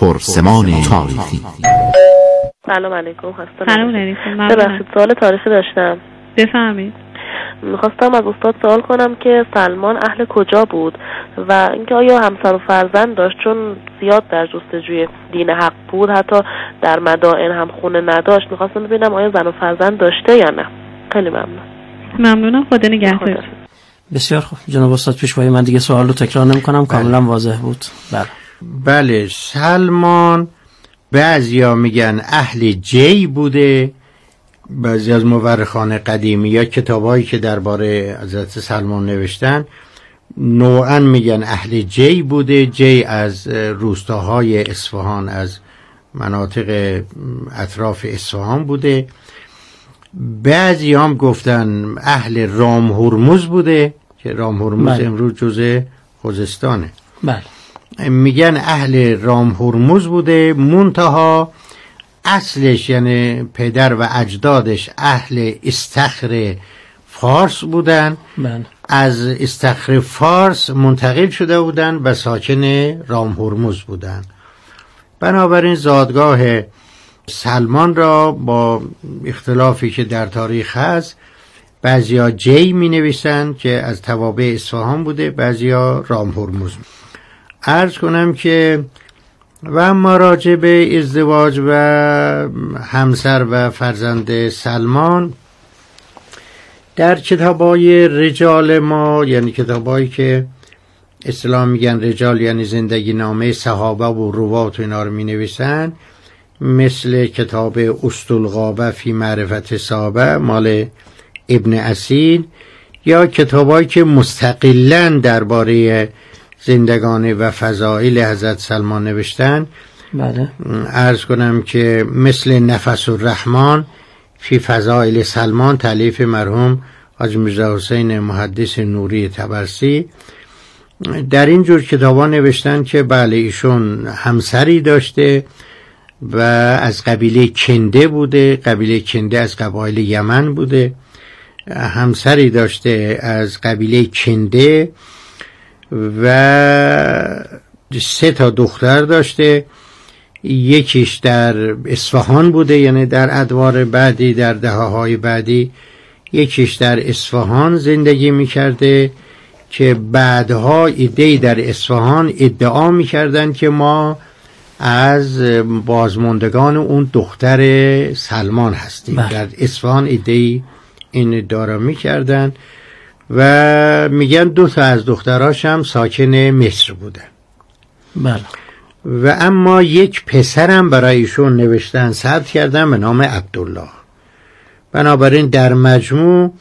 پرسمان تاریخی. سلام علیکم هستم. سلام علیکم ببخشید سوال تاریخی داشتم. بفهمید می‌خواستم از استاد سوال کنم که سلمان اهل کجا بود و اینکه آیا همسر و فرزند داشت؟ چون زیاد در جستجوی دین حق بود حتی در مدائن هم خونه نداشت. می‌خواستم ببینم آیا زن و فرزند داشته یا نه. خیلی ممنون. ممنونم. خدا نگهدار. بسیار خوب. جناب استاد پیشوایی من دیگه سوال رو تکرار نمی کنم کاملا واضح بود. بله. بله سلمان بعضیا میگن اهل جی بوده. بعضی از مورخان قدیمی یا کتابهایی که درباره حضرت سلمان نوشتن نوعا میگن اهل جی بوده. جی از روستاهای اصفهان از مناطق اطراف اصفهان بوده. بعضی هم گفتن اهل رام هرمز بوده که رام هرمز بله. امروز جزء خوزستانه. بله. میگن اهل رام هرمز بوده منتها اصلش یعنی پدر و اجدادش اهل استخر فارس بودن. بله. از استخر فارس منتقل شده بودن و ساکن رام هرمز بودن. بنابراین زادگاه سلمان را با اختلافی که در تاریخ هست بعضیا جی می نویسن که از توابع اصفهان بوده بعضیا رام هرمز. عرض کنم که و اما راجع به ازدواج و همسر و فرزند سلمان در کتابای رجال ما یعنی کتابایی که اسلام میگن رجال یعنی زندگی نامه صحابه و روات و اینا رو می نویسن مثل کتاب استلغابه فی معرفت صحابه مال ابن اصیل یا کتابایی که مستقلا درباره زندگانی و فضائل حضرت سلمان نوشتن. بله. ارز کنم که مثل نفس الرحمن فی فضائل سلمان تعلیف مرحوم حاج میرزا حسین محدث نوری تبرسی. در این جور کتابا نوشتن که بله ایشون همسری داشته و از قبیله کنده بوده. قبیله کنده از قبایل یمن بوده. همسری داشته از قبیله کنده. و سه تا دختر داشته. یکیش در اصفهان بوده یعنی در ادوار بعدی در دهه های بعدی. یکیش در اصفهان زندگی می‌کرده که بعدها ایده در اصفهان ادعا می‌کردن که ما از بازماندگان اون دختر سلمان هستیم. بله. در اصفهان ایده این ادعا را می‌کردن و میگن دو تا از دختراش هم ساکن مصر بودن بله. و اما یک پسرم برای ایشون نوشتن ثبت کردن به نام عبدالله. بنابراین در مجموع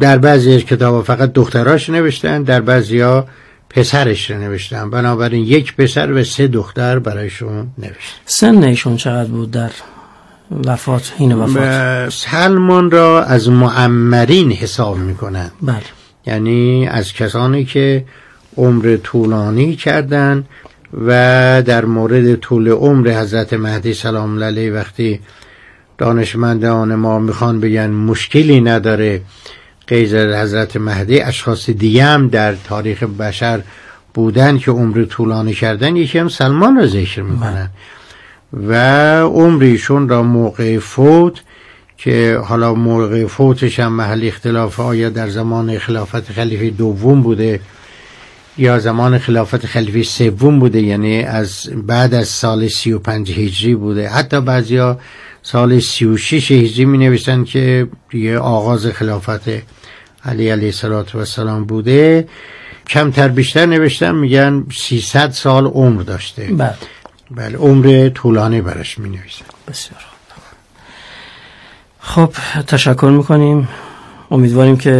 در بعضی از کتاب فقط دختراش نوشتن در بعضی ها پسرش رو نوشتن. بنابراین یک پسر و سه دختر برایشون نوشتن. سن ایشون چقدر بود در وفات این وفات؟ سلمان را از معمرین حساب می‌کنن. بله. یعنی از کسانی که عمر طولانی کردن و در مورد طول عمر حضرت مهدی سلام علیه وقتی دانشمندان ما می‌خوان بگن مشکلی نداره غیر حضرت مهدی اشخاص دیگه هم در تاریخ بشر بودن که عمر طولانی کردن یکی هم سلمان را ذکر می‌کنن. و عمریشون را موقع فوت که حالا موقع فوتش هم محل اختلاف آیا در زمان خلافت خلیفه دوم بوده یا زمان خلافت خلیفه سوم بوده یعنی از بعد از سال 35 هجری بوده. حتی بعضیا سال 36 هجری می نویسن که یه آغاز خلافت علی علیه و السلام بوده. کمتر بیشتر نوشتن میگن 300 سال عمر داشته. بله. بله عمر طولانی براش می نویسن بسیار. خوب خب تشکر می‌کنیم. امیدواریم که